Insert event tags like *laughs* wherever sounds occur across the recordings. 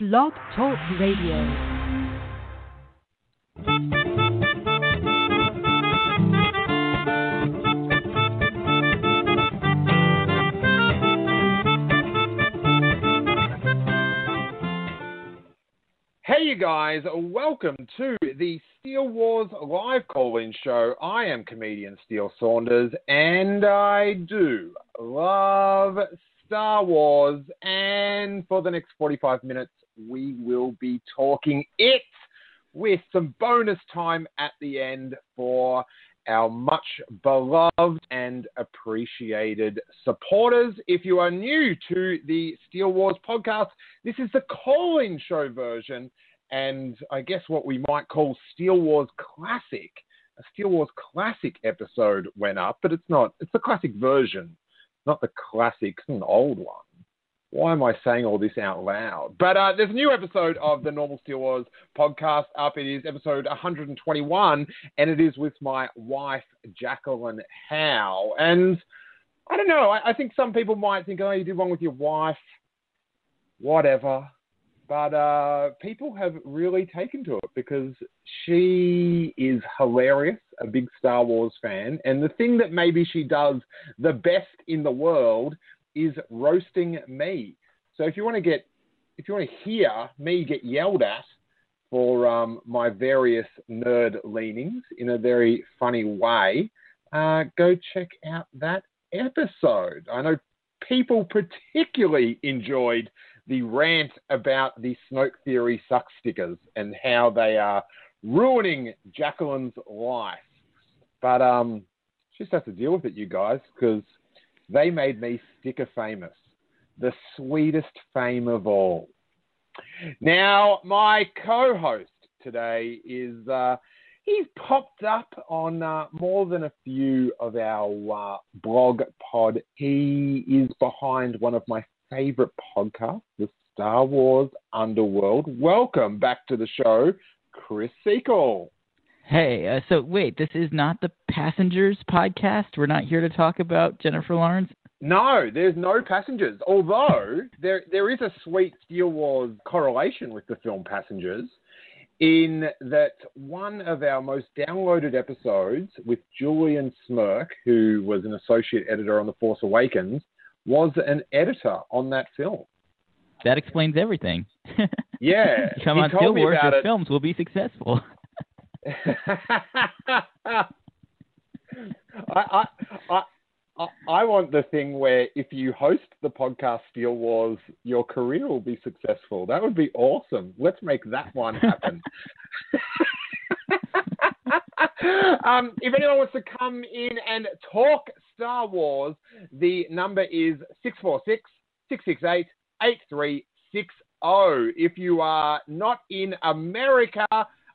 Blog Talk Radio. Hey, you guys, welcome to the Steele Wars live call in show. I am comedian Steele Saunders, and I do love Star Wars. And for the next 45 minutes, we will be talking it with some bonus time at the end for our much beloved and appreciated supporters. If you are new to the Steele Wars podcast, this is the call in show version, and I guess what we might call Steele Wars Classic. A Steele Wars Classic episode went up, but it's not, it's the classic version, not the classic, an old one. Why am I saying all this out loud? But uh, there's a new episode of the Normal Steele Wars podcast up. It is episode 121, and it is with my wife, Jacqueline Howe. And I don't know, I, I think some people might think, oh, you did one with your wife, whatever. But uh, people have really taken to it because she is hilarious, a big Star Wars fan. And the thing that maybe she does the best in the world is roasting me. So if you want to get, if you want to hear me get yelled at for um, my various nerd leanings in a very funny way, uh, go check out that episode. I know people particularly enjoyed the rant about the Snoke Theory suck stickers and how they are ruining Jacqueline's life. But um, just has to deal with it, you guys, because they made me sticker famous, the sweetest fame of all. Now, my co host today is, uh, he's popped up on uh, more than a few of our uh, blog pod. He is behind one of my favorite podcasts, the Star Wars Underworld. Welcome back to the show, Chris Sequel. Hey, uh, so wait, this is not the Passengers podcast? We're not here to talk about Jennifer Lawrence? No, there's no passengers. Although *laughs* there there is a sweet Steele Wars correlation with the film Passengers, in that one of our most downloaded episodes with Julian Smirk, who was an associate editor on The Force Awakens, was an editor on that film. That explains everything. *laughs* Yeah, Come on, me Wars, your it. films will be successful. *laughs* I, I, I, I, want the thing where if you host the podcast Steele Wars, your career will be successful. That would be awesome. Let's make that one happen. *laughs* um, if anyone wants to come in and talk Star Wars, the number is 646 668 8360. If you are not in America,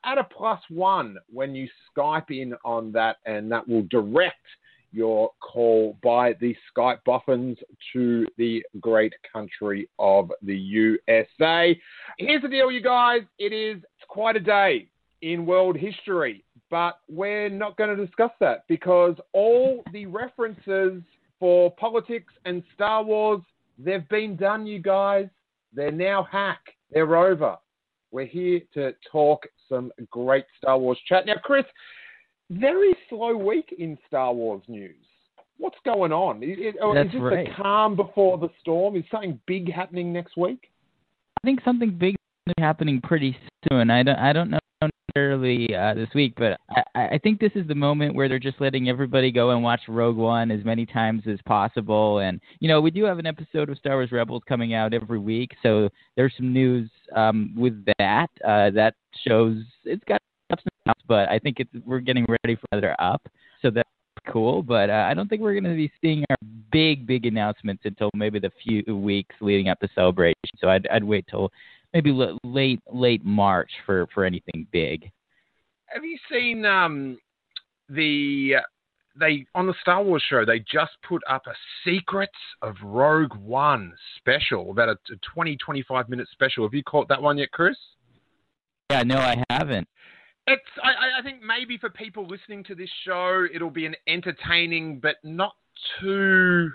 add a plus one when you Skype in on that, and that will direct your call by the Skype boffins to the great country of the USA. Here's the deal, you guys. It is quite a day in world history, but we're not going to discuss that because all the references for politics and Star Wars, they've been done, you guys. They're now hack. They're over. We're here to talk some great Star Wars chat. Now, Chris, very slow week in Star Wars news. What's going on? Is, is- this right. the calm before the storm? Is something big happening next week? I think something big is happening pretty soon. I don't, I don't know necessarily uh, this week, but I, I think this is the moment where they're just letting everybody go and watch Rogue One as many times as possible. And you know, we do have an episode of Star Wars Rebels coming out every week, so there's some news um, with that. Uh, that shows it's got ups and downs, but I think it's we're getting ready for another up, so that's cool. But uh, I don't think we're going to be seeing our big, big announcements until maybe the few weeks leading up to celebration. So I'd, I'd wait till maybe l- late late March for for anything big. Have you seen um, the they on the Star Wars show? They just put up a Secrets of Rogue One special, about a 20, 25 minute special. Have you caught that one yet, Chris? Yeah, no, I haven't. It's. I, I- I think maybe for people listening to this show, it'll be an entertaining but not too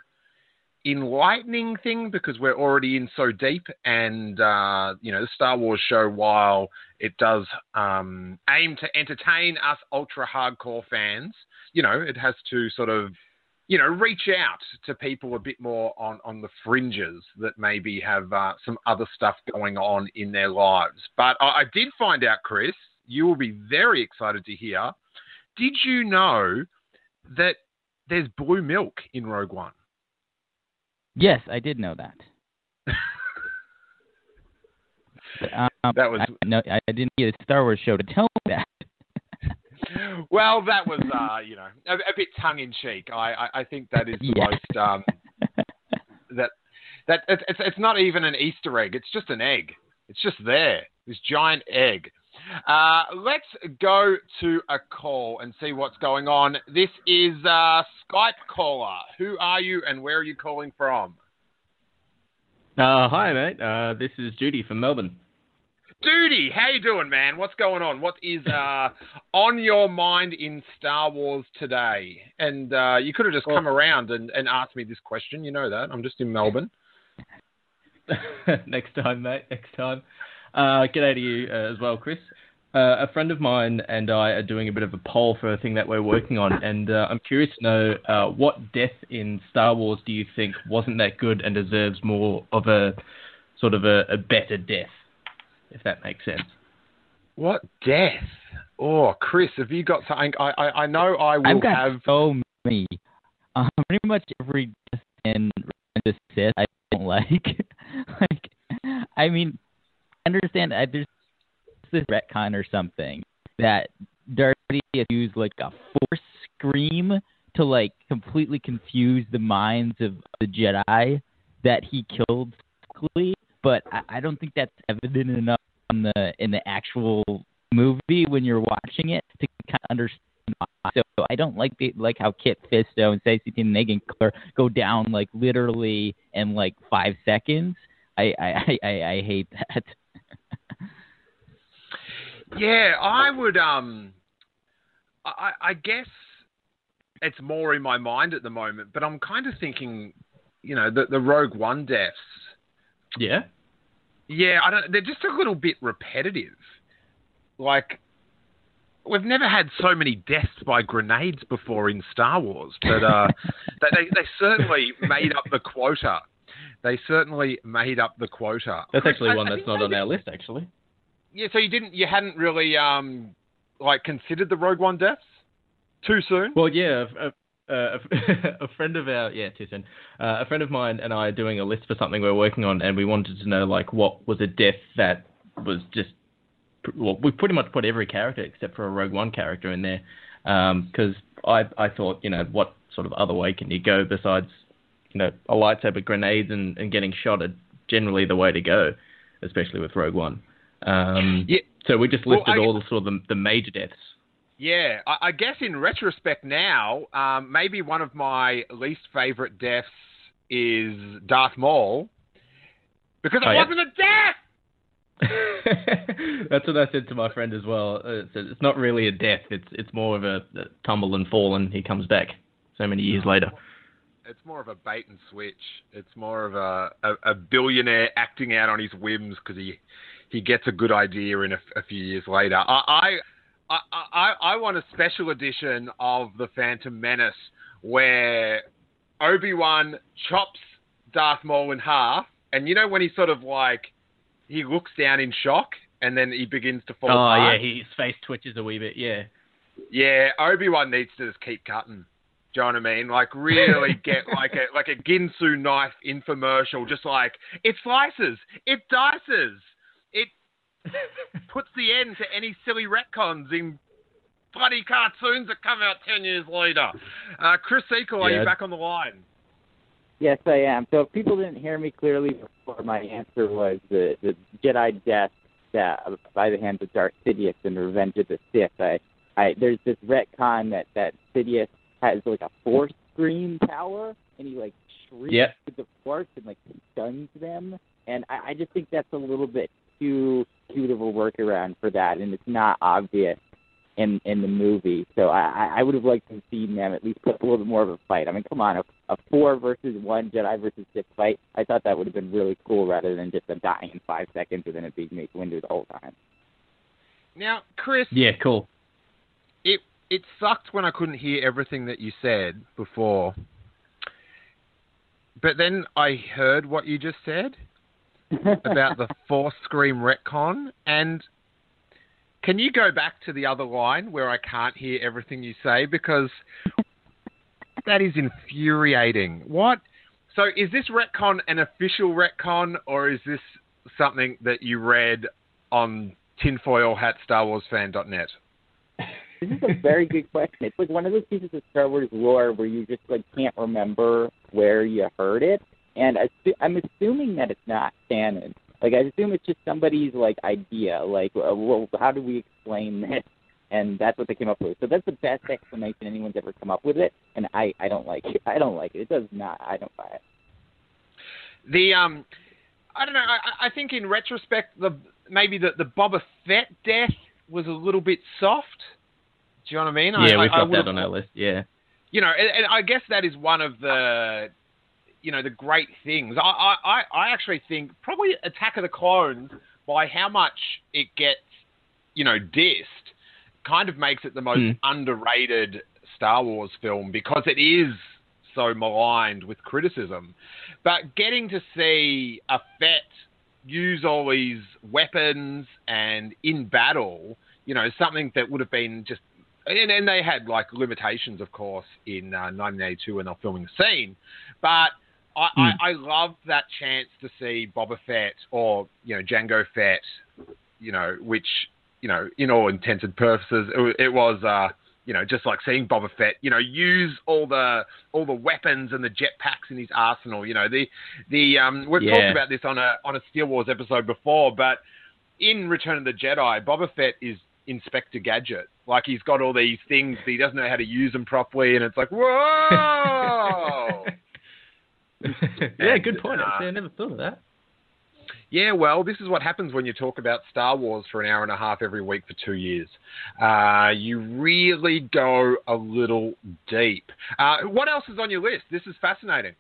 enlightening thing because we're already in so deep, and uh, you know the Star Wars show, while it does um, aim to entertain us ultra hardcore fans, you know it has to sort of you know, reach out to people a bit more on, on the fringes that maybe have uh, some other stuff going on in their lives. But I, I did find out, Chris, you will be very excited to hear. Did you know that there's blue milk in Rogue One? Yes, I did know that. *laughs* um, that was I, no, I didn't need a Star Wars show to tell me that *laughs* well, that was, uh, you know, a, a bit tongue in cheek. I, I, I, think that is the yeah. most um, *laughs* that that it's, it's it's not even an Easter egg. It's just an egg. It's just there. This giant egg. Uh, let's go to a call and see what's going on. This is uh, Skype caller. Who are you and where are you calling from? Uh, hi, mate. Uh, this is Judy from Melbourne. Judy, how you doing, man? What's going on? What is uh, *laughs* on your mind in Star Wars today? And uh, you could have just come around and, and asked me this question. You know that. I'm just in Melbourne. *laughs* Next time, mate. Next time. Uh, g'day to you uh, as well, Chris. Uh, a friend of mine and I are doing a bit of a poll for a thing that we're working on, and uh, I'm curious to know uh, what death in Star Wars do you think wasn't that good and deserves more of a sort of a, a better death? if that makes sense. What death? Oh, Chris, have you got something? I I, I know I will I've got have so many. Um, *laughs* pretty much every death in the Sith I don't like. *laughs* like, I mean, I understand uh, there's this retcon or something that Darth Vader used like a force scream to like completely confuse the minds of the Jedi that he killed but I, I don't think that's evident enough in the in the actual movie when you're watching it to kind of understand. So I don't like the like how Kit Fisto and Stacey and Megan go down like literally in like five seconds. I I I, I hate that. Yeah, I would um, I I guess it's more in my mind at the moment, but I'm kind of thinking, you know, the the Rogue One deaths yeah. Yeah, I don't. They're just a little bit repetitive. Like we've never had so many deaths by grenades before in Star Wars, but uh, *laughs* they they certainly made up the quota. They certainly made up the quota. That's actually one that's not on our list, actually. Yeah, so you didn't, you hadn't really um, like considered the Rogue One deaths too soon. Well, yeah, uh, *laughs* a friend of our yeah too soon. Uh, a friend of mine and I are doing a list for something we're working on, and we wanted to know like what was a death that was just well, we pretty much put every character except for a Rogue One character in there because um, I I thought you know what sort of other way can you go besides you know a lightsaber grenades and, and getting shot are generally the way to go, especially with Rogue One. Um, yeah. So we just listed well, I, all the sort of the, the major deaths yeah, I, I guess in retrospect now, um, maybe one of my least favorite deaths is Darth Maul because it oh, wasn't yeah. a death. *laughs* That's what I said to my friend as well. Uh, it's, it's not really a death. It's it's more of a, a tumble and fall, and he comes back so many years later. It's more of a bait and switch. It's more of a, a, a billionaire acting out on his whims because he he gets a good idea in a, a few years later. I, I I, I, I want a special edition of the Phantom Menace where Obi Wan chops Darth Maul in half, and you know when he sort of like he looks down in shock, and then he begins to fall. Oh apart? yeah, his face twitches a wee bit. Yeah. Yeah, Obi Wan needs to just keep cutting. Do you know what I mean? Like really get like a like a Ginsu knife infomercial, just like it slices, it dices, it *laughs* puts the end to any silly retcons in bloody cartoons that come out 10 years later. Uh, Chris Sequel, are you back on the line? Yes, I am. So if people didn't hear me clearly before, my answer was the, the Jedi death that, by the hands of Darth Sidious in Revenge of the Sith. I, I, there's this retcon that, that Sidious has like a force scream power, and he like shrieks yep. with the force and like stuns them. And I, I just think that's a little bit too cute of a workaround for that, and it's not obvious. in in the movie. So I I would have liked to have seen them at least put a little bit more of a fight. I mean, come on, a, a four versus one Jedi versus Sith fight. I thought that would have been really cool rather than just a dying in five seconds and then it being Mace Windu the whole time. Now, Chris, Yeah, cool. It sucked when I couldn't hear everything that you said before. But then I heard what you just said about the *laughs* Force Scream retcon, and can you go back to the other line where I can't hear everything you say because that is infuriating. What? So is this retcon an official retcon, or is this something that you read on tinfoilhatstarwarsfan.net? This is a very good question. It's like one of those pieces of Star Wars lore where you just like can't remember where you heard it, and I'm assuming that it's not canon. Like I assume it's just somebody's like idea. Like, uh, well, how do we explain *laughs* this? And that's what they came up with. So that's the best explanation anyone's ever come up with it, and I I don't like it. I don't like it. It does not. I don't buy it. The um, I don't know. I, I think in retrospect, the maybe the the Boba Fett death was a little bit soft. Do you know what I mean? Yeah, I, we've I, I got that on our list. Yeah. You know, and, and I guess that is one of the, you know, the great things. I, I, I I actually think probably Attack of the Clones, by how much it gets, you know, dissed, kind of makes it the most Hmm. underrated Star Wars film because it is so maligned with criticism. But getting to see a Fett use all these weapons and in battle, you know, something that would have been just. And, and they had like limitations, of course, in uh, 1982 when they were filming the scene. But I, I, I loved that chance to see Boba Fett or you know Django Fett, you know, which you know, in all intents and purposes, it, it was, uh, you know, just like seeing Boba Fett, you know, use all the all the weapons and the jetpacks in his arsenal. You know, the the um, we've Yeah. talked about this on a on a Steele Wars episode before, but in Return of the Jedi, Boba Fett is Inspector Gadget. Like he's got all these things, but he doesn't know how to use them properly, and it's like, whoa. *laughs* yeah, good point. uh, Actually, I never thought of that. Yeah, well, this is what happens when you talk about Star Wars for an hour and a half every week for two years. Uh, you really go a little deep. Uh, what else is on your list? This is fascinating.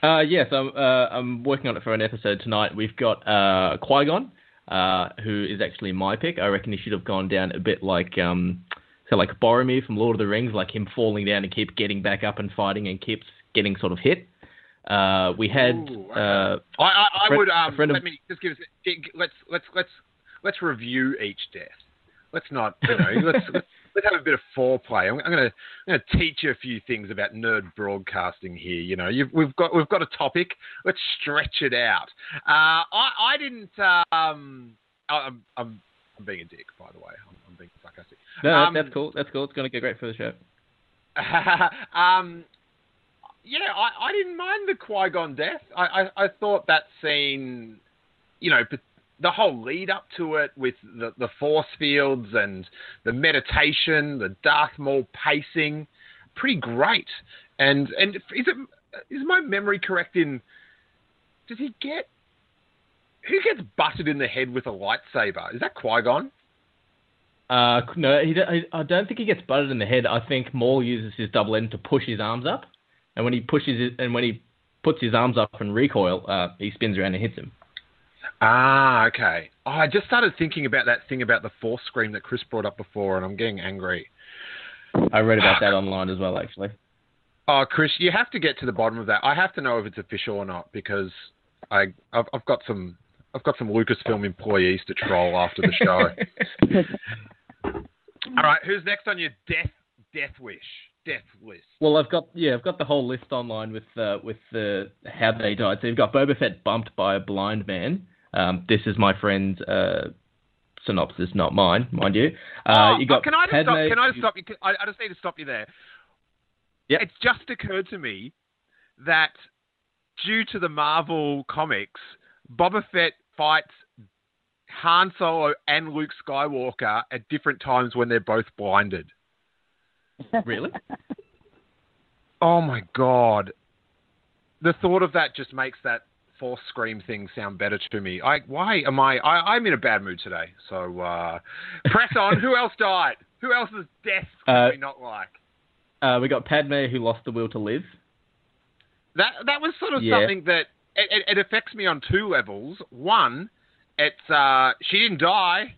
Uh, yes, I'm, uh, I'm working on it for an episode tonight. We've got uh, Qui Gon, uh, who is actually my pick. I reckon he should have gone down a bit like, um, so like Boromir from Lord of the Rings, like him falling down and keep getting back up and fighting and keeps getting sort of hit. Uh, we had Ooh, okay. uh, I, I, I friend- would um, friend of- let me just give us. Let's let's let's let's review each death. Let's not, you know, let's, let's let's have a bit of foreplay. I'm, I'm I'm gonna teach you a few things about nerd broadcasting here. You know, You've, we've got we've got a topic. Let's stretch it out. Uh, I I didn't. Um, I'm I'm I'm being a dick, by the way. I'm, I'm being sarcastic. no, Um, that's cool. That's cool. It's going to go great for the show. *laughs* um, yeah, I, I didn't mind the Qui Gon death. I, I, I thought that scene, you know, the whole lead up to it with the, the force fields and the meditation, the Darth Maul pacing, pretty great. And and is it is my memory correct in? Does he get? Who gets butted in the head with a lightsaber? Is that Qui Gon? Uh, no, he, I don't think he gets butted in the head. I think Maul uses his double end to push his arms up, and when he pushes it, and when he puts his arms up and recoil, uh, he spins around and hits him. Ah, okay. Oh, I just started thinking about that thing about the force scream that Chris brought up before, and I'm getting angry. I read about that online as well, actually. Oh, Chris, you have to get to the bottom of that. I have to know if it's official or not because I I've, I've got some I've got some Lucasfilm employees to troll after the show. *laughs* All right, who's next on your death death wish death list? Well, I've got yeah, I've got the whole list online with uh, with the how they died. So you've got Boba Fett bumped by a blind man. Um, this is my friend's uh, synopsis, not mine, mind you. Uh, oh, you got can I just Padme, stop? Can I just stop you? I, I just need to stop you there. Yep. It's just occurred to me that due to the Marvel comics, Boba Fett fights Han Solo and Luke Skywalker at different times when they're both blinded. Really? *laughs* Oh my god. The thought of that just makes that force scream thing sound better to me. I why am I, I I'm in a bad mood today. So uh press on. *laughs* Who else died? Who else's death Uh, we not like? Uh, we got Padme who lost the will to live. That that was sort of Yeah. something that it, it, it affects me on two levels. One, it's uh, she didn't die,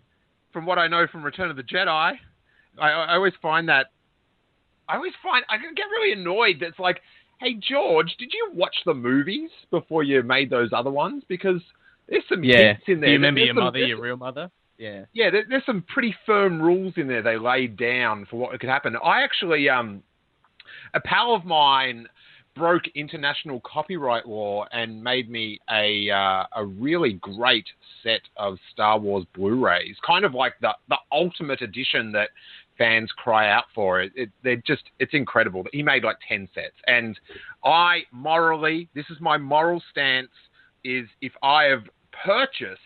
from what I know from Return of the Jedi. I, I always find that I always find I can get really annoyed. That's like, hey George, did you watch the movies before you made those other ones? Because there's some Yeah. hints in there. Do you remember There's your some- mother, your real mother? Yeah. yeah, there, there's some pretty firm rules in there they laid down for what could happen. I actually, um, a pal of mine broke international copyright law and made me a uh, a really great set of Star Wars Blu-rays, kind of like the the ultimate edition that fans cry out for. It, it they're just it's incredible. He made like ten sets, and I morally, this is my moral stance, is if I have purchased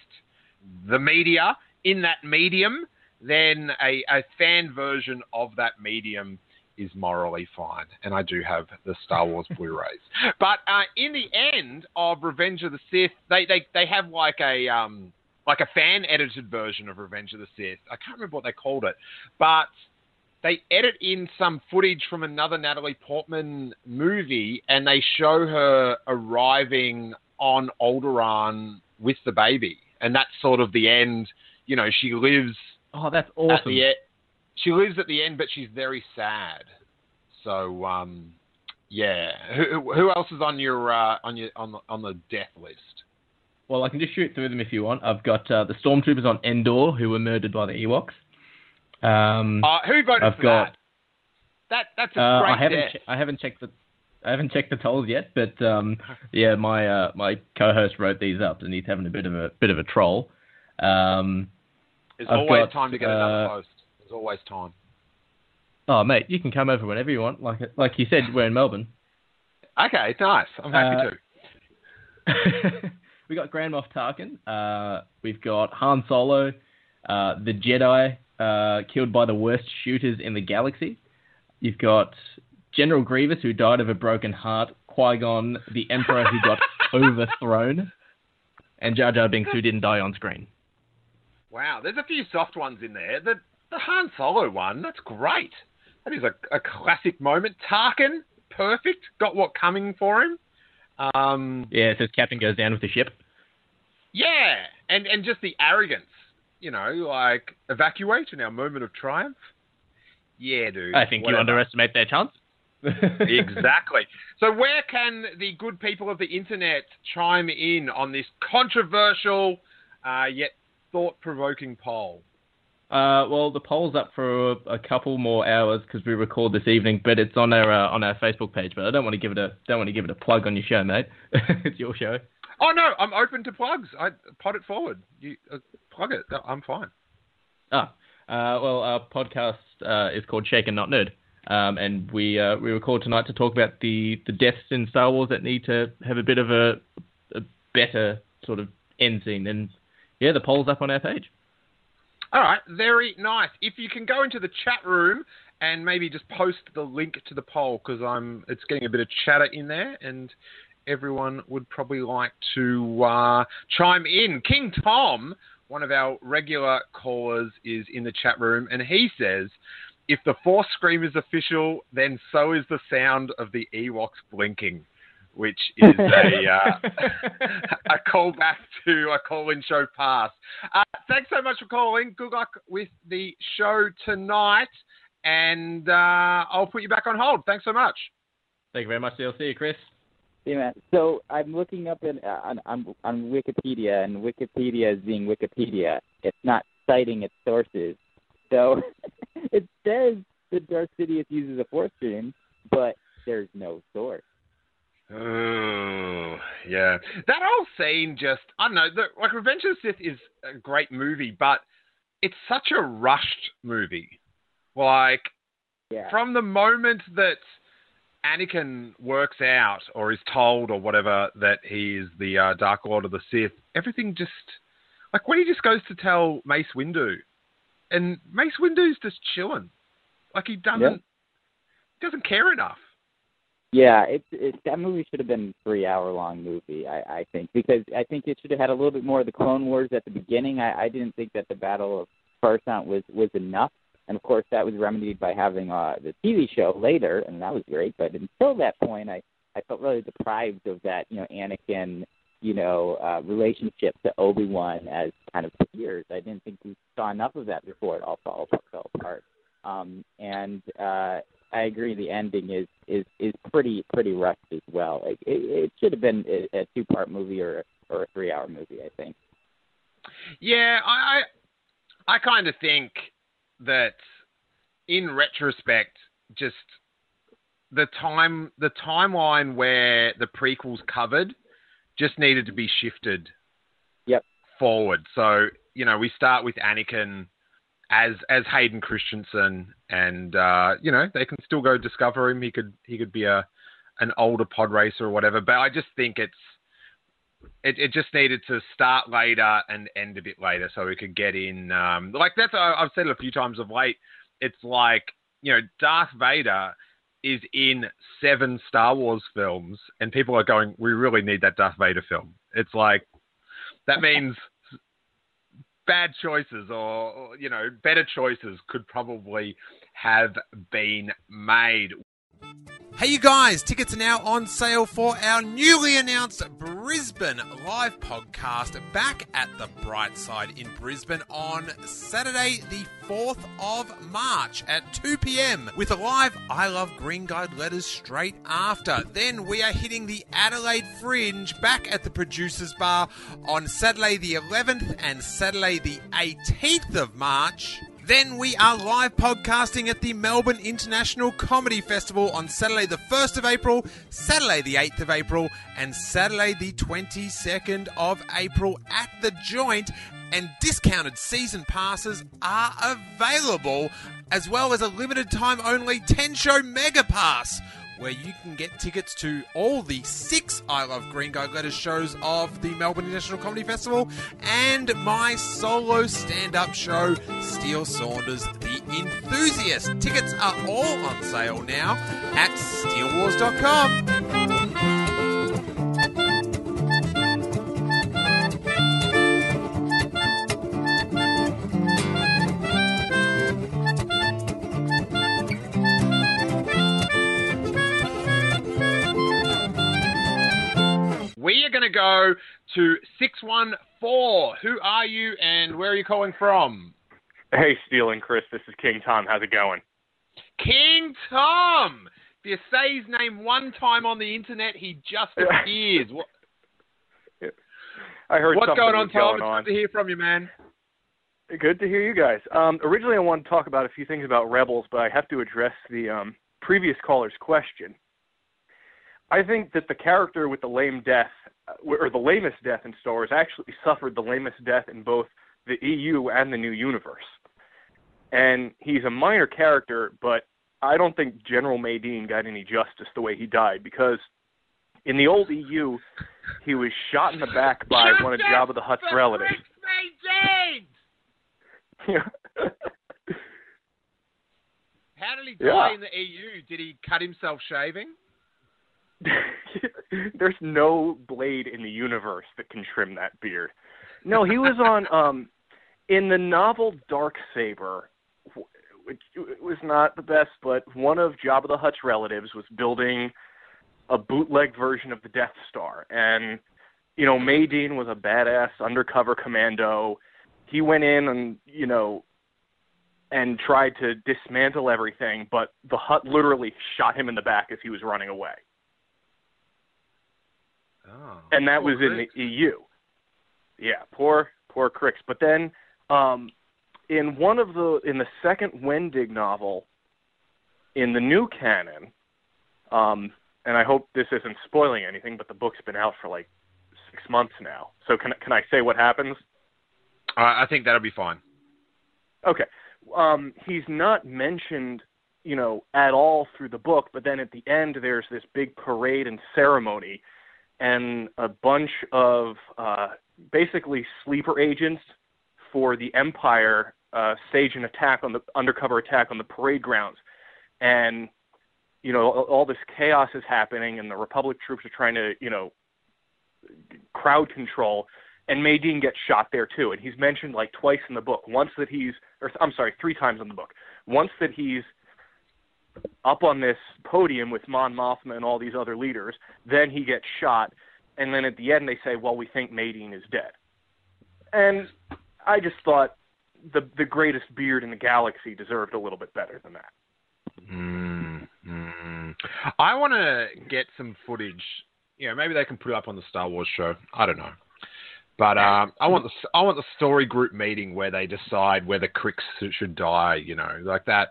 the media in that medium, then a, a fan version of that medium is morally fine. And I do have the Star Wars *laughs* Blu-rays. But uh, in the end of Revenge of the Sith, they, they, they have like a um, like a fan edited version of Revenge of the Sith. I can't remember what they called it, but they edit in some footage from another Natalie Portman movie, and they show her arriving on Alderaan with the baby, and that's sort of the end. You know, she lives Oh, that's at awesome. e- she lives at the end, but she's very sad. So, um, yeah. Who, who else is on your uh, on your on the, on the death list? Well, I can just shoot through them if you want. I've got uh, the stormtroopers on Endor who were murdered by the Ewoks. Um, Uh, who voted I've for got- that? That that's a uh, great I haven't che- I haven't checked the I haven't checked the tolls yet, but um, yeah, my uh, my co-host wrote these up, and he's having a bit of a bit of a troll. Um, There's I've always got, time to get another uh, post. There's always time. oh, mate, you can come over whenever you want. Like like you said, we're in Melbourne. Okay, nice. I'm happy uh, to. *laughs* we got Grand Moff Tarkin. Uh, we've got Han Solo, uh, the Jedi uh, killed by the worst shooters in the galaxy. You've got General Grievous, who died of a broken heart. Qui Gon, the Emperor, who got *laughs* overthrown, and Jar Jar Binks, who didn't die on screen. Wow, there's a few soft ones in there. The the Han Solo one, that's great. That is a, a classic moment. Tarkin, perfect. Got what coming for him. Um, Yeah, it says Captain goes down with the ship. Yeah, and and just the arrogance. You know, like evacuate in our moment of triumph. Yeah, dude. I think you underestimate their chance. *laughs* *laughs* exactly. So, where can the good people of the internet chime in on this controversial uh, yet thought-provoking poll? Uh, well, the poll's up for a couple more hours because we record this evening, but it's on our uh, on our Facebook page. But I don't want to give it a don't want to give it a plug on your show, mate. *laughs* it's your show. Oh no, I'm open to plugs. I pot it forward. You uh, plug it. I'm fine. Ah, uh, well, our podcast uh, is called Shake and Not Nerd, um, and we uh, we record tonight to talk about the, the deaths in Star Wars that need to have a bit of a, a better sort of end scene. And yeah, the poll's up on our page. All right, very nice. If you can go into the chat room and maybe just post the link to the poll because I'm it's getting a bit of chatter in there and everyone would probably like to uh, chime in. King Tom, one of our regular callers, is in the chat room and he says. If the Force Scream is official, then so is the sound of the Ewoks blinking, which is a uh, *laughs* a callback to a call-in show past. Uh, thanks so much for calling. Good luck with the show tonight, and uh, I'll put you back on hold. Thanks so much. Thank you very much, DLC, Chris. Yeah, man. So I'm looking up in, uh, on, on on Wikipedia, and Wikipedia is being Wikipedia. It's not citing its sources. So *laughs* it says that Darth Sidious uses a force scream, but there's no source. Oh, yeah. That whole scene just, I don't know, the, like Revenge of the Sith is a great movie, but it's such a rushed movie. Like, Yeah. from the moment that Anakin works out or is told or whatever that he is the uh, Dark Lord of the Sith, everything just like when he just goes to tell Mace Windu, and Mace Windu's just chilling, like he doesn't he doesn't care enough. Yeah, it's it, that movie should have been a three hour long movie, I, I think, because I think it should have had a little bit more of the Clone Wars at the beginning. I, I didn't think that the Battle of Coruscant was was enough. And of course that was remedied by having uh, the TV show later, and that was great. But until that point, I I felt really deprived of that, you know, Anakin, you know, uh, relationship to Obi Wan as kind of peers. I didn't think we saw enough of that before it all fell, fell apart. Um, and uh, I agree, the ending is is is pretty pretty rushed as well. Like it, it should have been a, a two part movie or or a three hour movie, I think. Yeah, I I, I kind of think that in retrospect, just the time the timeline where the prequels covered just needed to be shifted Yep. forward. So, you know, we start with Anakin as as Hayden Christensen and uh, you know, they can still go discover him. He could he could be a an older pod racer or whatever. But I just think it's it, it just needed to start later and end a bit later so we could get in um, like that's I've said it a few times of late. It's like, you know, Darth Vader is in seven Star Wars films, and people are going, "We really need that Darth Vader film." It's like that *laughs* means bad choices, or, or you know, better choices could probably have been made. Hey, you guys, tickets are now on sale for our newly announced Brisbane live podcast back at the Bright Side in Brisbane on Saturday, the 4th of March at 2 p.m. with a live I Love Green Guide letters straight after. Then we are hitting the Adelaide Fringe back at the Producers Bar on Saturday, the 11th and Saturday, the 18th of March. Then we are live podcasting at the Melbourne International Comedy Festival on Saturday, the 1st of April, Saturday, the 8th of April, and Saturday, the 22nd of April at the joint. And discounted season passes are available, as well as a limited time only 10 show mega pass where you can get tickets to all the six I Love Green Guide Letters shows of the Melbourne International Comedy Festival and my solo stand up show, Steele Saunders The Enthusiast. Tickets are all on sale now at steelwars.com. go to 614. Who are you and where are you calling from? Hey, Steele and Chris, this is King Tom. How's it going? King Tom. If you say his name one time on the internet, he just *laughs* appears. What, I heard what's going on, Tom? going It's on. good to hear from you, man. Good to hear you guys. Um, originally, I wanted to talk about a few things about Rebels, but I have to address the um, previous caller's question. I think that the character with the lame death, or the lamest death in Star Wars, actually suffered the lamest death in both the EU and the new universe. And he's a minor character, but I don't think General Madine got any justice the way he died because in the old EU, he was shot in the back by one of Jabba the Hutt's relatives. Yeah. *laughs* How did he Yeah. die in the EU? Did he cut himself shaving? *laughs* There's no blade in the universe that can trim that beard. No, he was on *laughs* um in the novel Dark Saber, which was not the best, but one of Jabba the Hutt's relatives was building a bootleg version of the Death Star, and you know Madine was a badass undercover commando. He went in and you know and tried to dismantle everything, but the Hutt literally shot him in the back as he was running away Oh. and that was in the EU. Yeah, poor poor Crix. But then um in one of the in the second Wendig novel in the new canon, um and I hope this isn't spoiling anything, but the book's been out for like six months now. So can can I say what happens? I I think that'll be fine. Okay. Um, he's not mentioned, you know, at all through the book, but then at the end there's this big parade and ceremony and a bunch of uh, basically sleeper agents for the Empire uh, stage an attack on the undercover attack on the parade grounds. And you know, all, this chaos is happening and the Republic troops are trying to, you know, crowd control and Madine gets shot there too. And he's mentioned like twice in the book. Once that he's, or I'm sorry, three times in the book. Once that he's up on this podium with Mon Mothma and all these other leaders, then he gets shot, and then at the end they say, "Well, we think Madine is dead." And I just thought the the greatest beard in the galaxy deserved a little bit better than that. Mm, mm. I want to get some footage. You know, maybe they can put it up on the Star Wars show. I don't know. But um, I want the I want the story group meeting where they decide whether Crix should die. You know, like that.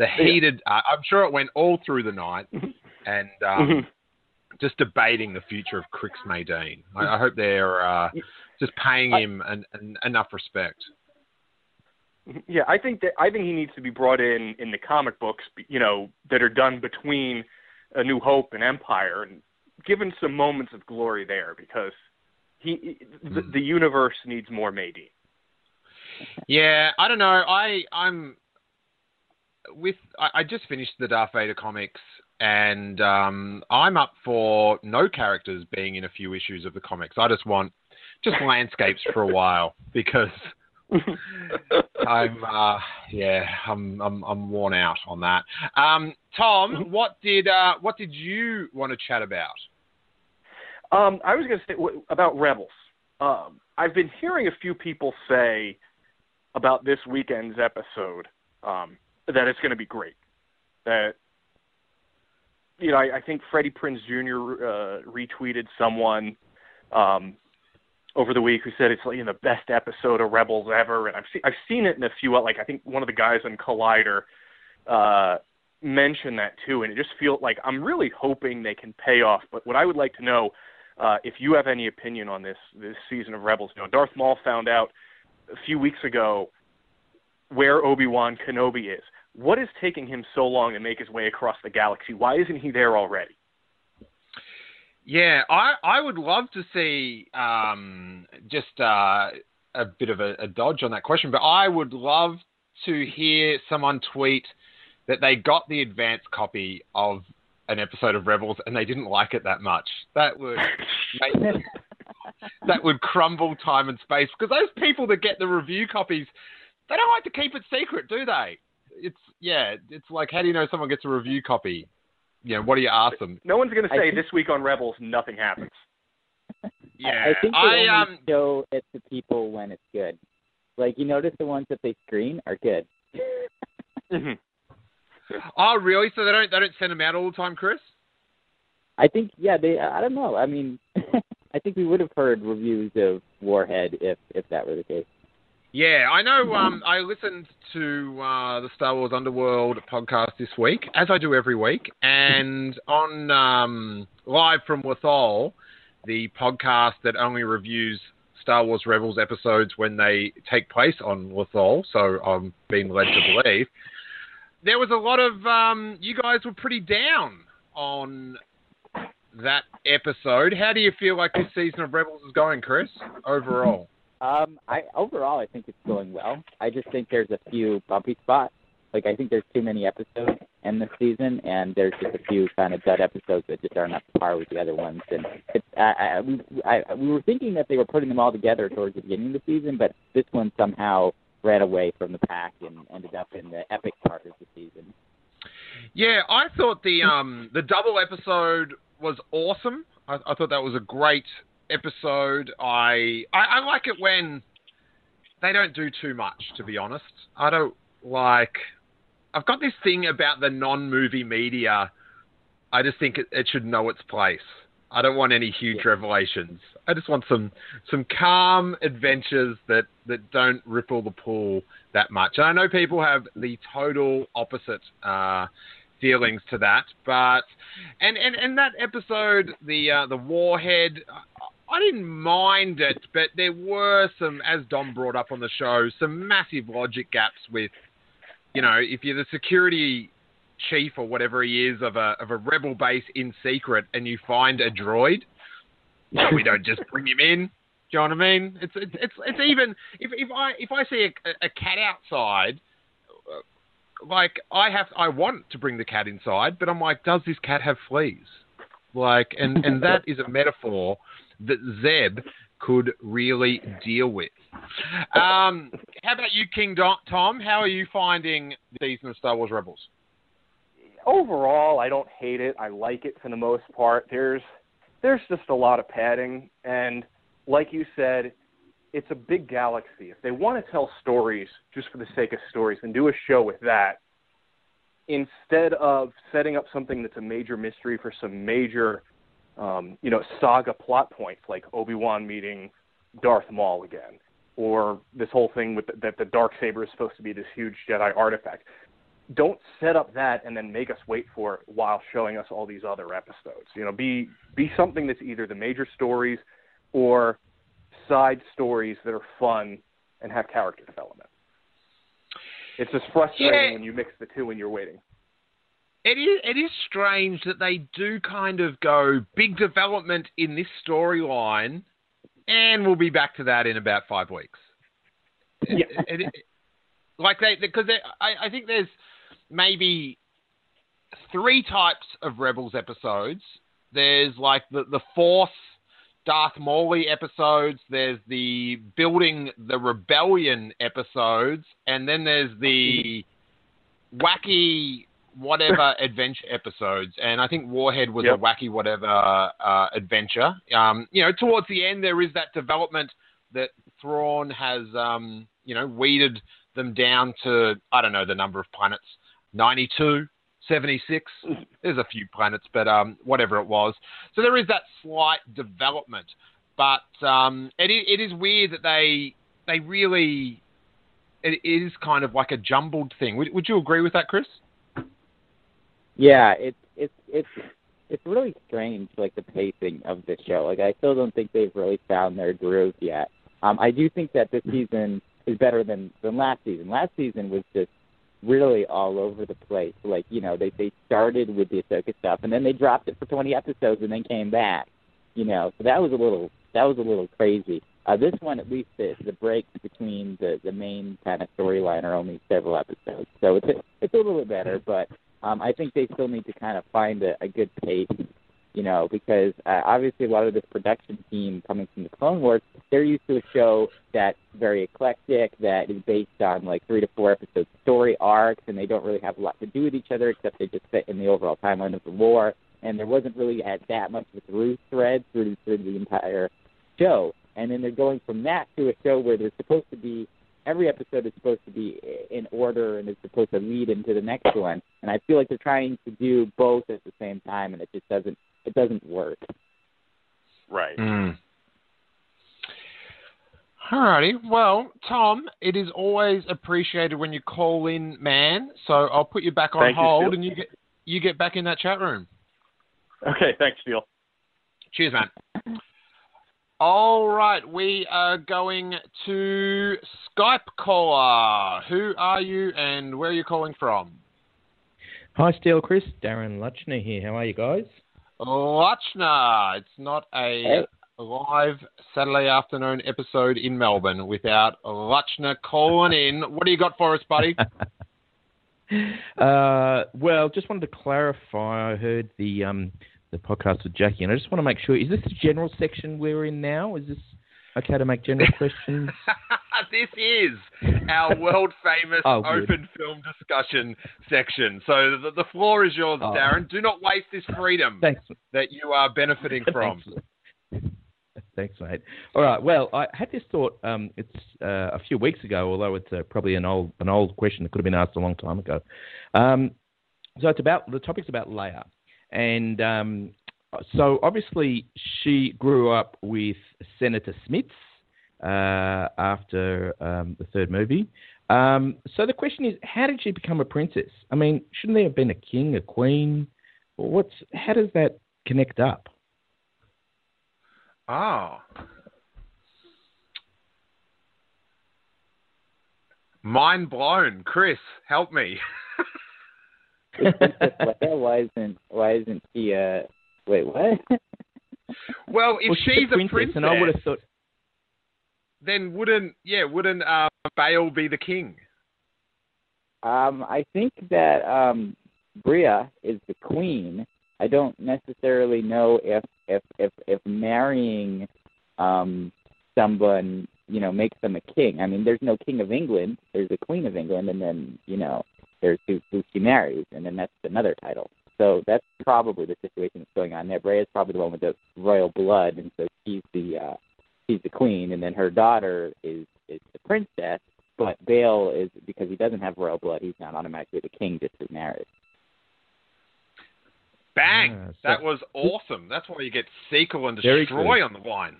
The heated. Uh, I'm sure it went all through the night, and um, Mhm. just debating the future of Crix Madine. I, I hope they're uh, just paying him an, an, enough respect. Yeah, I think that I think he needs to be brought in in the comic books, you know, that are done between A New Hope and Empire, and given some moments of glory there because he the, Mm. the universe needs more Madine. Yeah, I don't know. I I'm with I, I just finished the Darth Vader comics, and um, I'm up for no characters being in a few issues of the comics. I just want just landscapes for a while because *laughs* I'm uh, yeah I'm I'm I'm worn out on that. Um, Tom, what did uh, what did you want to chat about? Um, I was going to say w- about Rebels. Um, I've been hearing a few people say about this weekend's episode um, that it's going to be great. That you know, I, I think Freddie Prinze Jr. Uh, retweeted someone um, over the week who said it's like you know, the best episode of Rebels ever, and I've seen I've seen it in a few like I think one of the guys on Collider uh, mentioned that too, and it just feels like I'm really hoping they can pay off. But what I would like to know uh, if you have any opinion on this this season of Rebels. You know, Darth Maul found out a few weeks ago where Obi Wan Kenobi is. What is taking him so long to make his way across the galaxy? Why isn't he there already? Yeah, I I would love to see um, just uh, a bit of a, a dodge on that question, but I would love to hear someone tweet that they got the advanced copy of an episode of Rebels and they didn't like it that much. That would make, *laughs* that would crumble time and space because those people that get the review copies, they don't like to keep it secret, do they? It's yeah, it's like how do you know someone gets a review copy? You know, what do you ask them? No one's going to say think- this week on Rebels nothing happens. *laughs* Yeah, I, I think they I only um. show it to people when it's good. Like you notice the ones that they screen are good. *laughs* Mhm. *laughs* Oh, really? So they don't they don't send them out all the time, Chris? I think yeah, they I don't know. I mean I think we would have heard reviews of Warhead if if that were the case. Yeah, I know. Um, I listened to uh, the Star Wars Underworld podcast this week, as I do every week, and *laughs* on um, live from Withal, the podcast that only reviews Star Wars Rebels episodes when they take place on Withal. So I'm being led to believe there was a lot of um, you guys were pretty down on that episode. How do you feel like this season of Rebels is going, Chris? Overall. Um, I overall I think it's going well. I just think there's a few bumpy spots. Like I think there's too many episodes in this season, and there's just a few kind of dud episodes that just aren't up to par with the other ones. And it's, I, I, I, we were thinking that they were putting them all together towards the beginning of the season, but this one somehow ran away from the pack and ended up in the epic part of the season. Yeah, I thought the um the double episode was awesome. I, I thought that was a great episode. I, I I like it when they don't do too much. To be honest, I don't like. I've got this thing about the non-movie media. I just think it, it should know its place. I don't want any huge revelations. I just want some some calm adventures that that don't ripple the pool that much. And I know people have the total opposite uh, feelings to that, but and and, and that episode, the uh, the warhead, I didn't mind it, but there were some, as Dom brought up on the show, some massive logic gaps with, you know, if you're the security chief or whatever he is of a of a rebel base in secret, and you find a droid, no, *laughs* we don't just bring him in. Do you know what I mean? It's it's it's, it's even if if I if I see a, a cat outside, like I have I want to bring the cat inside, but I'm like, does this cat have fleas? Like, and and *laughs* that is a metaphor that Zeb could really deal with. Um, how about you, King Tom? How are you finding the season of Star Wars Rebels? Overall, I don't hate it. I like it for the most part. There's there's just a lot of padding, and like you said, it's a big galaxy. If they want to tell stories just for the sake of stories, then do a show with that instead of setting up something that's a major mystery for some major, um, you know, saga plot points like Obi Wan meeting Darth Maul again, or this whole thing with the, that the Darksaber is supposed to be this huge Jedi artifact. Don't set up that and then make us wait for it while showing us all these other episodes. You know, be be something that's either the major stories or side stories that are fun and have character development. It's just frustrating Yeah. when you mix the two and you're waiting. It is, it is strange that they do kind of go big development in this storyline, and we'll be back to that in about five weeks. Yeah. It- it- like they, because I, I think there's maybe three types of Rebels episodes. There's like the the Force Darth Maul episodes. There's the building the rebellion episodes, and then there's the mm-hmm. wacky whatever *laughs* adventure episodes. And I think Warhead was Yep. a wacky whatever uh, adventure. Um, you know, towards the end there is that development that Thrawn has, um, you know, weeded them down to I don't know the number of planets, 92. 76. *laughs* There's a few planets, but um, whatever it was. So there is that slight development, but um, it, it is weird that they they really it is kind of like a jumbled thing. Would, would you agree with that, Chris? Yeah, it's it's it's it's really strange, like the pacing of the show. Like I still don't think they've really found their groove yet. Um, I do think that this season is better than than last season. Last season was just really all over the place. Like you know, they they started with the Ahsoka stuff, and then they dropped it for 20 episodes, and then came back. You know, so that was a little that was a little crazy. Uh, this one, at least, the, the breaks between the the main kind of storyline are only several episodes, so it's a, it's a little bit better. But um, I think they still need to kind of find a, a good pace, you know, because uh, obviously a lot of this production team coming from the Clone Wars, they're used to a show that's very eclectic, that is based on like three to four episode story arcs, and they don't really have a lot to do with each other except they just fit in the overall timeline of the war. And there wasn't really that much of a through thread through through the entire show. And then they're going from that to a show where there's supposed to be every episode is supposed to be in order and is supposed to lead into the next one. And I feel like they're trying to do both at the same time, and it just doesn't it doesn't work. Right. Mm. Alrighty. Well, Tom, it is always appreciated when you call in, man. So I'll put you back on Thank hold, Steele. and you get you get back in that chat room. Okay, thanks, Steele. Cheers, man. All right, we are going to Skype caller. Who are you, and where are you calling from? Hi, Steele Chris. Darren Lutchner here. How are you guys? Lachna. It's not a live Saturday afternoon episode in Melbourne without Lachna calling in. What do you got for us, buddy? *laughs* uh, well, just wanted to clarify. I heard the um, the podcast with Jackie, and I just want to make sure: is this the general section we're in now? Is this okay to make general *laughs* questions? *laughs* this is our *laughs* world famous Oh, open film discussion section. So the, the floor is yours, Oh. Darren. Do not waste this freedom Thanks. that you are benefiting from. Thanks. Thanks, mate. All right. Well, I had this thought. Um, it's uh, a few weeks ago, although it's uh, probably an old an old question that could have been asked a long time ago. Um, so it's about the topic's about Leia, and um, so obviously she grew up with Senator Smith uh, after um, the third movie. Um, so the question is, how did she become a princess? I mean, shouldn't there have been a king, a queen? What's how does that connect up? Oh. Mind blown. Chris, help me. *laughs* *laughs* Leia, why isn't why isn't she? Uh, wait, what? *laughs* well, if well, she's a princess, and I would have thought. then wouldn't yeah, wouldn't uh, Bail be the king? Um, I think that um, Breha is the queen. I don't necessarily know if if if, if marrying um, someone you know makes them a king. I mean, there's no king of England. There's a queen of England, and then you know there's who, who she marries, and then that's another title. So that's probably the situation that's going on there. Breha is probably the one with the royal blood, and so she's the uh, she's the queen, and then her daughter is is the princess. But Bail is because he doesn't have royal blood, he's not automatically the king just through marriage. Bang! Yeah, so- that was awesome. That's why you get sequel and destroy on the line.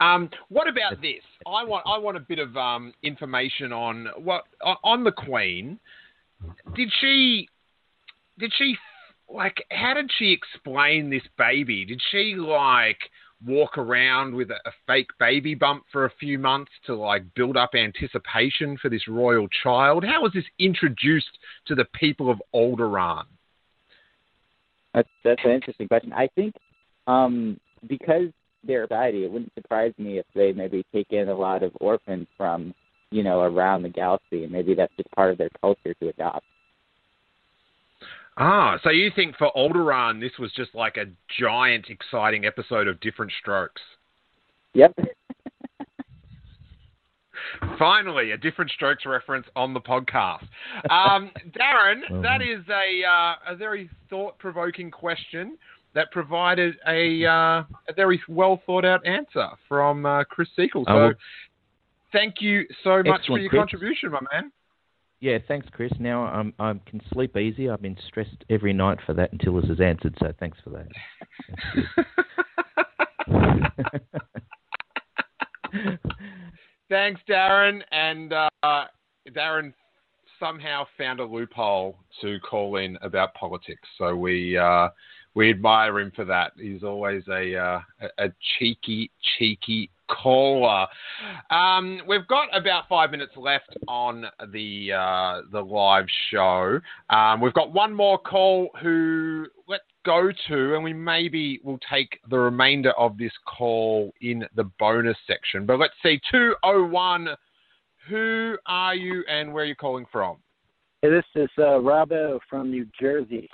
Um, what about this? I want I want a bit of um, information on what on the Queen. Did she did she like how did she explain this baby? Did she like walk around with a, a fake baby bump for a few months to like build up anticipation for this royal child? How was this introduced to the people of Alderaan? That's that's an interesting question. I think um, because they're a it wouldn't surprise me if they maybe take in a lot of orphans from you know around the galaxy, and maybe that's just part of their culture to adopt. Ah, so you think for Alderaan this was just like a giant, exciting episode of Different Strokes? Yep. *laughs* Finally, a Different Strokes reference on the podcast. Um, Darren, *laughs* that is a uh, a very thought-provoking question that provided a uh, a very well thought out answer from uh, Chris Sequel. So, Oh, well- thank you so much for your Chris. contribution, my man. Yeah, thanks, Chris. Now I'm I can sleep easy. I've been stressed every night for that until this is answered. So thanks for that. *laughs* Thanks, Darren. And uh, Darren somehow found a loophole to call in about politics. So we uh, we admire him for that. He's always a uh, a cheeky, cheeky caller. Um, we've got about five minutes left on the uh, the live show. Um, we've got one more call who let's go to, and we maybe will take the remainder of this call in the bonus section. But let's see, two oh one. Who are you and where are you calling from? Hey, this is uh, Robbo from New Jersey.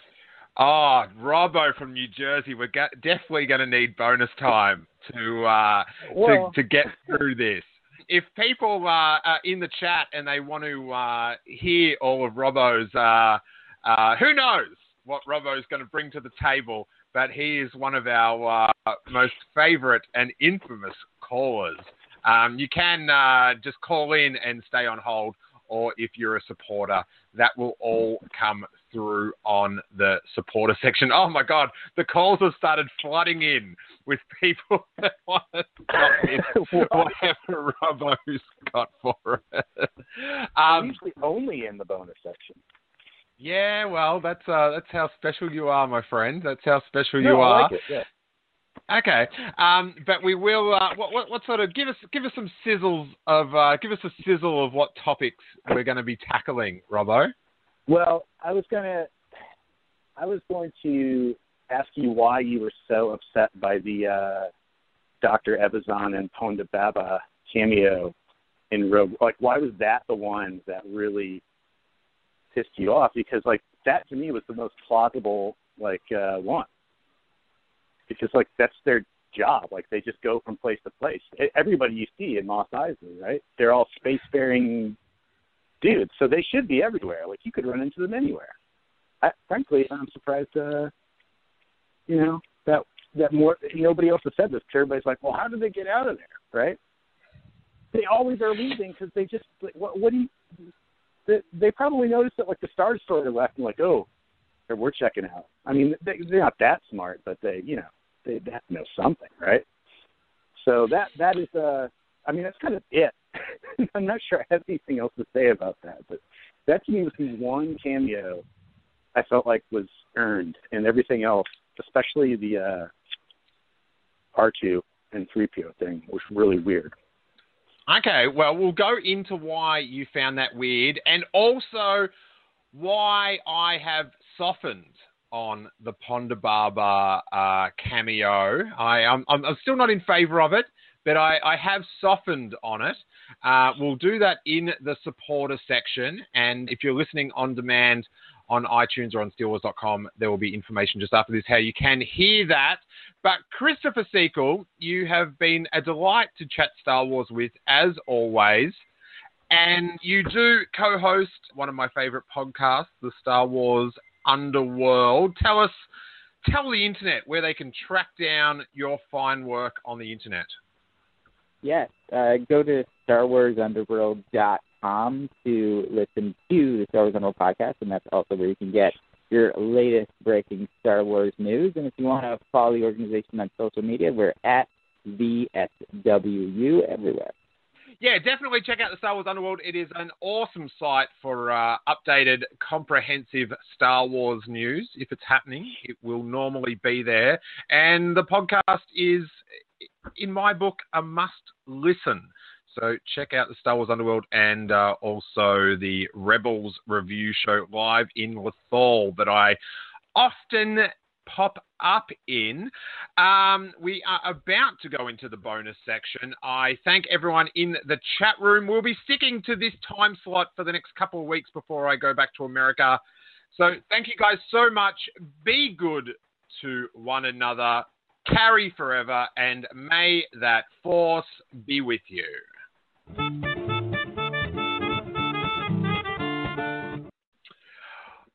Oh, Robbo from New Jersey. We're ga- definitely going to need bonus time to uh, Well- to, to get through this. If people uh, are in the chat and they want to uh, hear all of Robbo's, uh, uh, who knows what Robbo's going to bring to the table, but he is one of our uh, most favourite and infamous callers. Um, you can uh, just call in and stay on hold, or if you're a supporter, that will all come through on the supporter *laughs* section. Oh my God, the calls have started flooding in with people *laughs* that want to stop in *laughs* whatever Robbo's got for it. I'm Um, usually only in the bonus section. yeah, well, that's uh, that's how special you are, my friend. That's how special No, you I are. like it. Yeah. Okay, um, but we will. Uh, what, what, what sort of give us give us some sizzles of uh, give us a sizzle of what topics we're going to be tackling, Robbo. Well, I was gonna, I was going to ask you why you were so upset by the uh, Doctor Evazan and Ponda Baba cameo in Rogue. Like, why was that the one that really pissed you off? Because like that to me was the most plausible like uh, one. Because like that's their job. Like they just go from place to place. Everybody you see in Mos Eisley, right? They're all spacefaring dudes, so they should be everywhere. Like you could run into them anywhere. I, frankly, I'm surprised. Uh, you know that that more nobody else has said this. 'cause Everybody's like, well, how did they get out of there? Right? They always are leaving because they just like, what, what do you? They, they probably noticed that like the Star Destroyer left and like, oh, we're checking out. I mean, they, they're not that smart, but they, you know, they, they have to know something, right? So that that is, uh, I mean, that's kind of it. *laughs* I'm not sure I have anything else to say about that, but that to me was the one cameo I felt like was earned, and everything else, especially the uh, R2 and 3PO thing, was really weird. Okay, well, we'll go into why you found that weird, and also why I have softened on the Ponda Baba uh, cameo. I, I'm still not in favour of it, but I, I have softened on it. Uh, we'll do that in the supporter section, and if you're listening on demand on iTunes or on SteeleWars.com. There will be information just after this how you can hear that. But Christopher Sequel, you have been a delight to chat Star Wars with, as always. And you do co host one of my favorite podcasts, the Star Wars Underworld. Tell us, tell the internet where they can track down your fine work on the internet. Yes, uh, go to StarWarsUnderworld.com to listen to the Star Wars Underworld podcast, and that's also where you can get your latest breaking Star Wars news. And if you want to follow the organization on social media, we're at VSWU everywhere. Yeah, definitely check out the Star Wars Underworld. It is an awesome site for uh, updated, comprehensive Star Wars news. If it's happening, it will normally be there. And the podcast is, in my book, a must listen. So check out the Star Wars Underworld and uh, also the Rebels review show live in Lethal that I often pop up in. Um, we are about to go into the bonus section. I thank everyone in the chat room. We'll be sticking to this time slot for the next couple of weeks before I go back to America. So thank you guys so much. Be good to one another. Carry forever, and may that force be with you.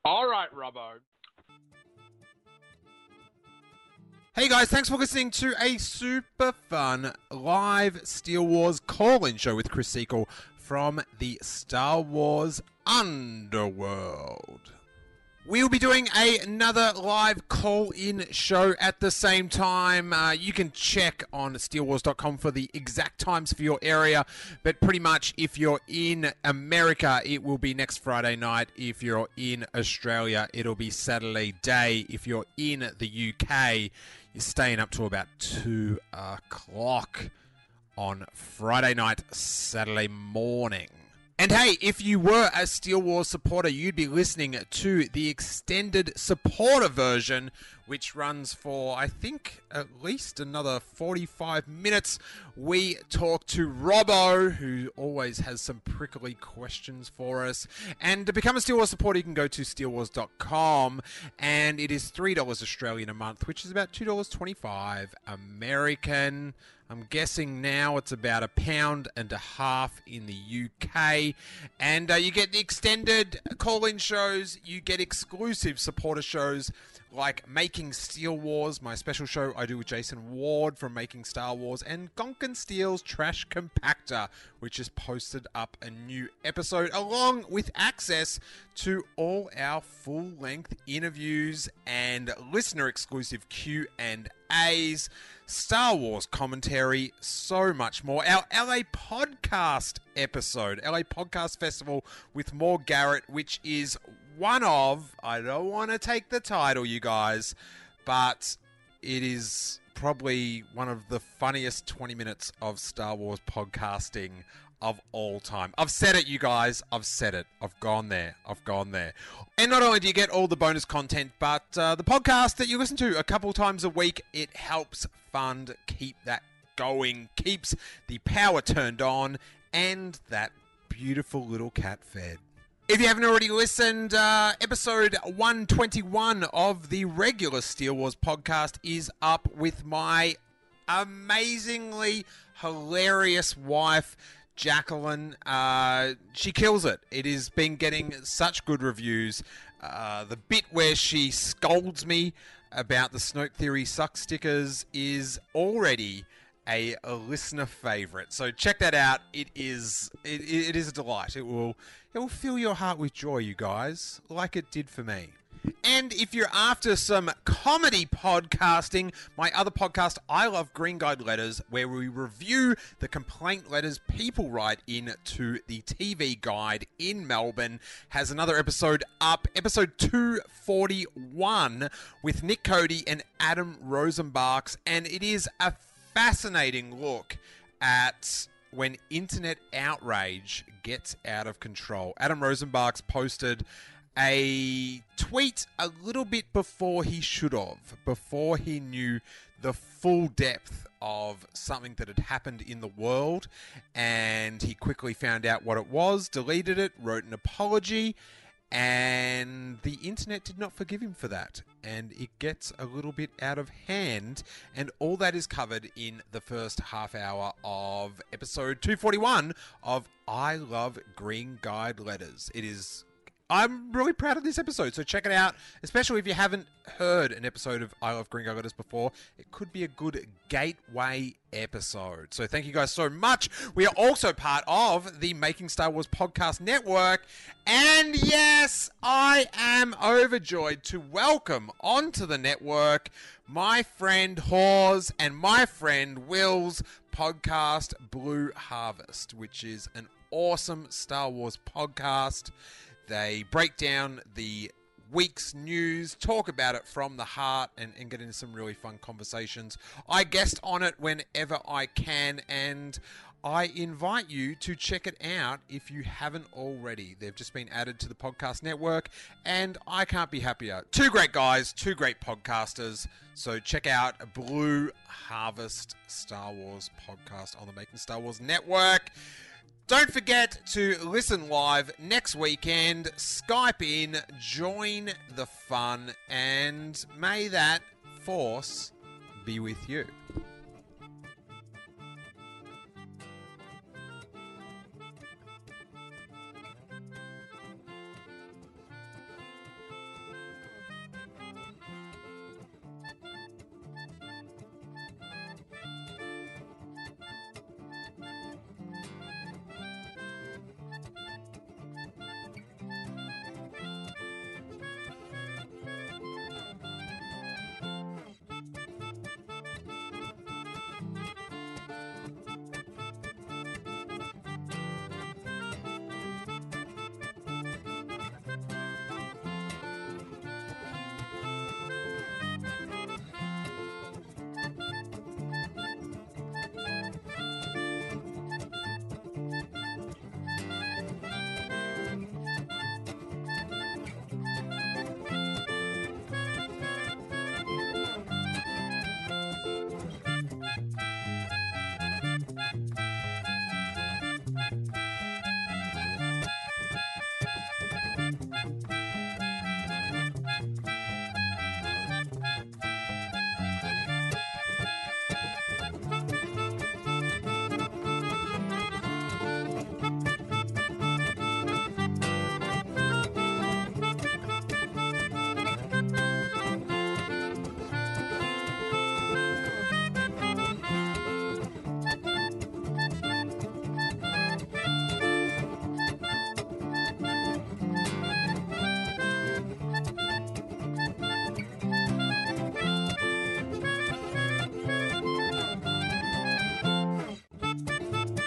All right, Robbo. Hey guys, thanks for listening to a super fun live Steele Wars call in show with Chris Sequel from the Star Wars Underworld. We'll be doing a, another live call in show at the same time. Uh, you can check on steelewars.com for the exact times for your area, but pretty much if you're in America, it will be next Friday night. If you're in Australia, it'll be Saturday day. If you're in the UK, you're staying up to about 2 o'clock on Friday night, Saturday morning. And hey, if you were a Steele Wars supporter, you'd be listening to the extended supporter version, which runs for, I think, at least another 45 minutes. We talk to Robbo, who always has some prickly questions for us. And to become a Steele Wars supporter, you can go to steelewars.com, and it is $3 Australian a month, which is about $2.25 American. I'm guessing now it's about a pound and a half in the UK. And uh, you get the extended call in shows, you get exclusive supporter shows like Making Steele Wars, my special show I do with Jason Ward from Making Star Wars, and Gonkin Steele's Trash Compactor, which has posted up a new episode along with access to all our full-length interviews and listener exclusive Q and A's. Star Wars commentary, so much more. Our LA podcast episode, LA Podcast Festival with More Garrett, which is one of, I don't want to take the title, you guys, but it is probably one of the funniest 20 minutes of Star Wars podcasting of all time. I've said it, you guys. I've said it. I've gone there. I've gone there. And not only do you get all the bonus content, but uh, the podcast that you listen to a couple times a week, it helps fund keep that going, keeps the power turned on, and that beautiful little cat fed. If you haven't already listened, uh, episode 121 of the regular Steele Wars podcast is up with my amazingly hilarious wife, Jacqueline. Uh, she kills it. It has been getting such good reviews. Uh, the bit where she scolds me about the Snoke Theory suck stickers is already a, listener favorite. So check that out. It is it, it is a delight. It will it will fill your heart with joy, you guys, like it did for me. And if you're after some comedy podcasting, my other podcast, I Love Green Guide Letters, where we review the complaint letters people write in to the TV Guide in Melbourne, has another episode up, episode 241, with Nick Cody and Adam Rozenbachs, and it is a fascinating look at when internet outrage gets out of control. Adam Rozenbachs posted a tweet a little bit before he should have, before he knew the full depth of something that had happened in the world, and he quickly found out what it was, deleted it, wrote an apology, and the internet did not forgive him for that. And it gets a little bit out of hand. And all that is covered in the first half hour of episode 241 of I Love Green Guide Letters. It is I'm really proud of this episode, so check it out. Especially if you haven't heard an episode of I Love Green Guide Letters before, it could be a good gateway episode. So thank you guys so much. We are also part of the Making Star Wars Podcast Network, and yes, I am overjoyed to welcome onto the network my friend Hawes and my friend Will's podcast Blue Harvest, which is an awesome Star Wars podcast. They break down the week's news, talk about it from the heart, and, and get into some really fun conversations. I guest on it whenever I can, and I invite you to check it out if you haven't already. They've just been added to the podcast network, and I can't be happier. Two great guys, two great podcasters. So check out Blue Harvest Star Wars podcast on the Making Star Wars network. Don't forget to listen live next weekend. Skype in, join the fun, and may that force be with you.